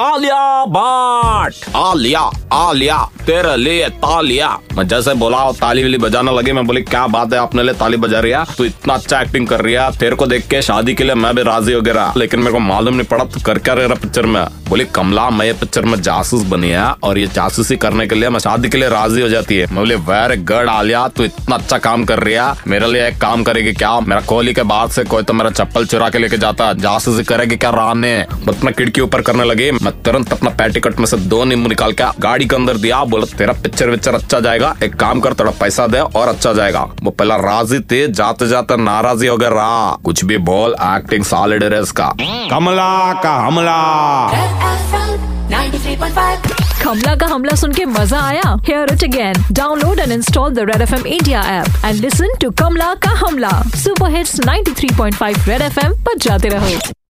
आलिया बाट। आलिया आलिया, तेरे लिए तालिया। मैं जैसे बोला ताली वाली बजाने लगी, मैं बोली, क्या बात है अपने लिए ताली बजा रही है? तू इतना अच्छा एक्टिंग कर रही है। तेरे को देख के शादी के लिए मैं भी राज़ी हो गया लेकिन मेरे को मालूम नहीं पड़ा, तू कर क्या रहा पिक्चर में? बोली, कमला, मैं ये पिक्चर में जासूस बनी है और ये जासूसी करने के लिए मैं शादी के लिए राज़ी हो जाती है। मैं बोली, वेरी गुड आलिया, तू इतना अच्छा काम कर रही है। मेरे लिए एक काम करेगी क्या? मेरा कोहली के बाद से कोई तो मेरा चप्पल चुरा के लेके जाता जासूसी करेगी क्या? राने, बस मैं खिड़की ऊपर करने लगी। मैं तुरंत अपना पैटिकट में से दो नींबू निकाल के गाड़ी के अंदर दिया बोला तेरा पिक्चर विक्चर अच्छा जाएगा। एक काम कर थोड़ा पैसा दे और अच्छा जाएगा। वो पहला राज़ी थे जाते जाते नाराजी हो गया। रहा कुछ भी बोल एक्टिंग सॉलिड है इसका। कमला का हमला। कमला का हमला सुन के मज़ा आया? Hear it again download and install the Red F M India app and listen to Kamla का हमला। Super hits 93.5 Red F M पर जाते रहो।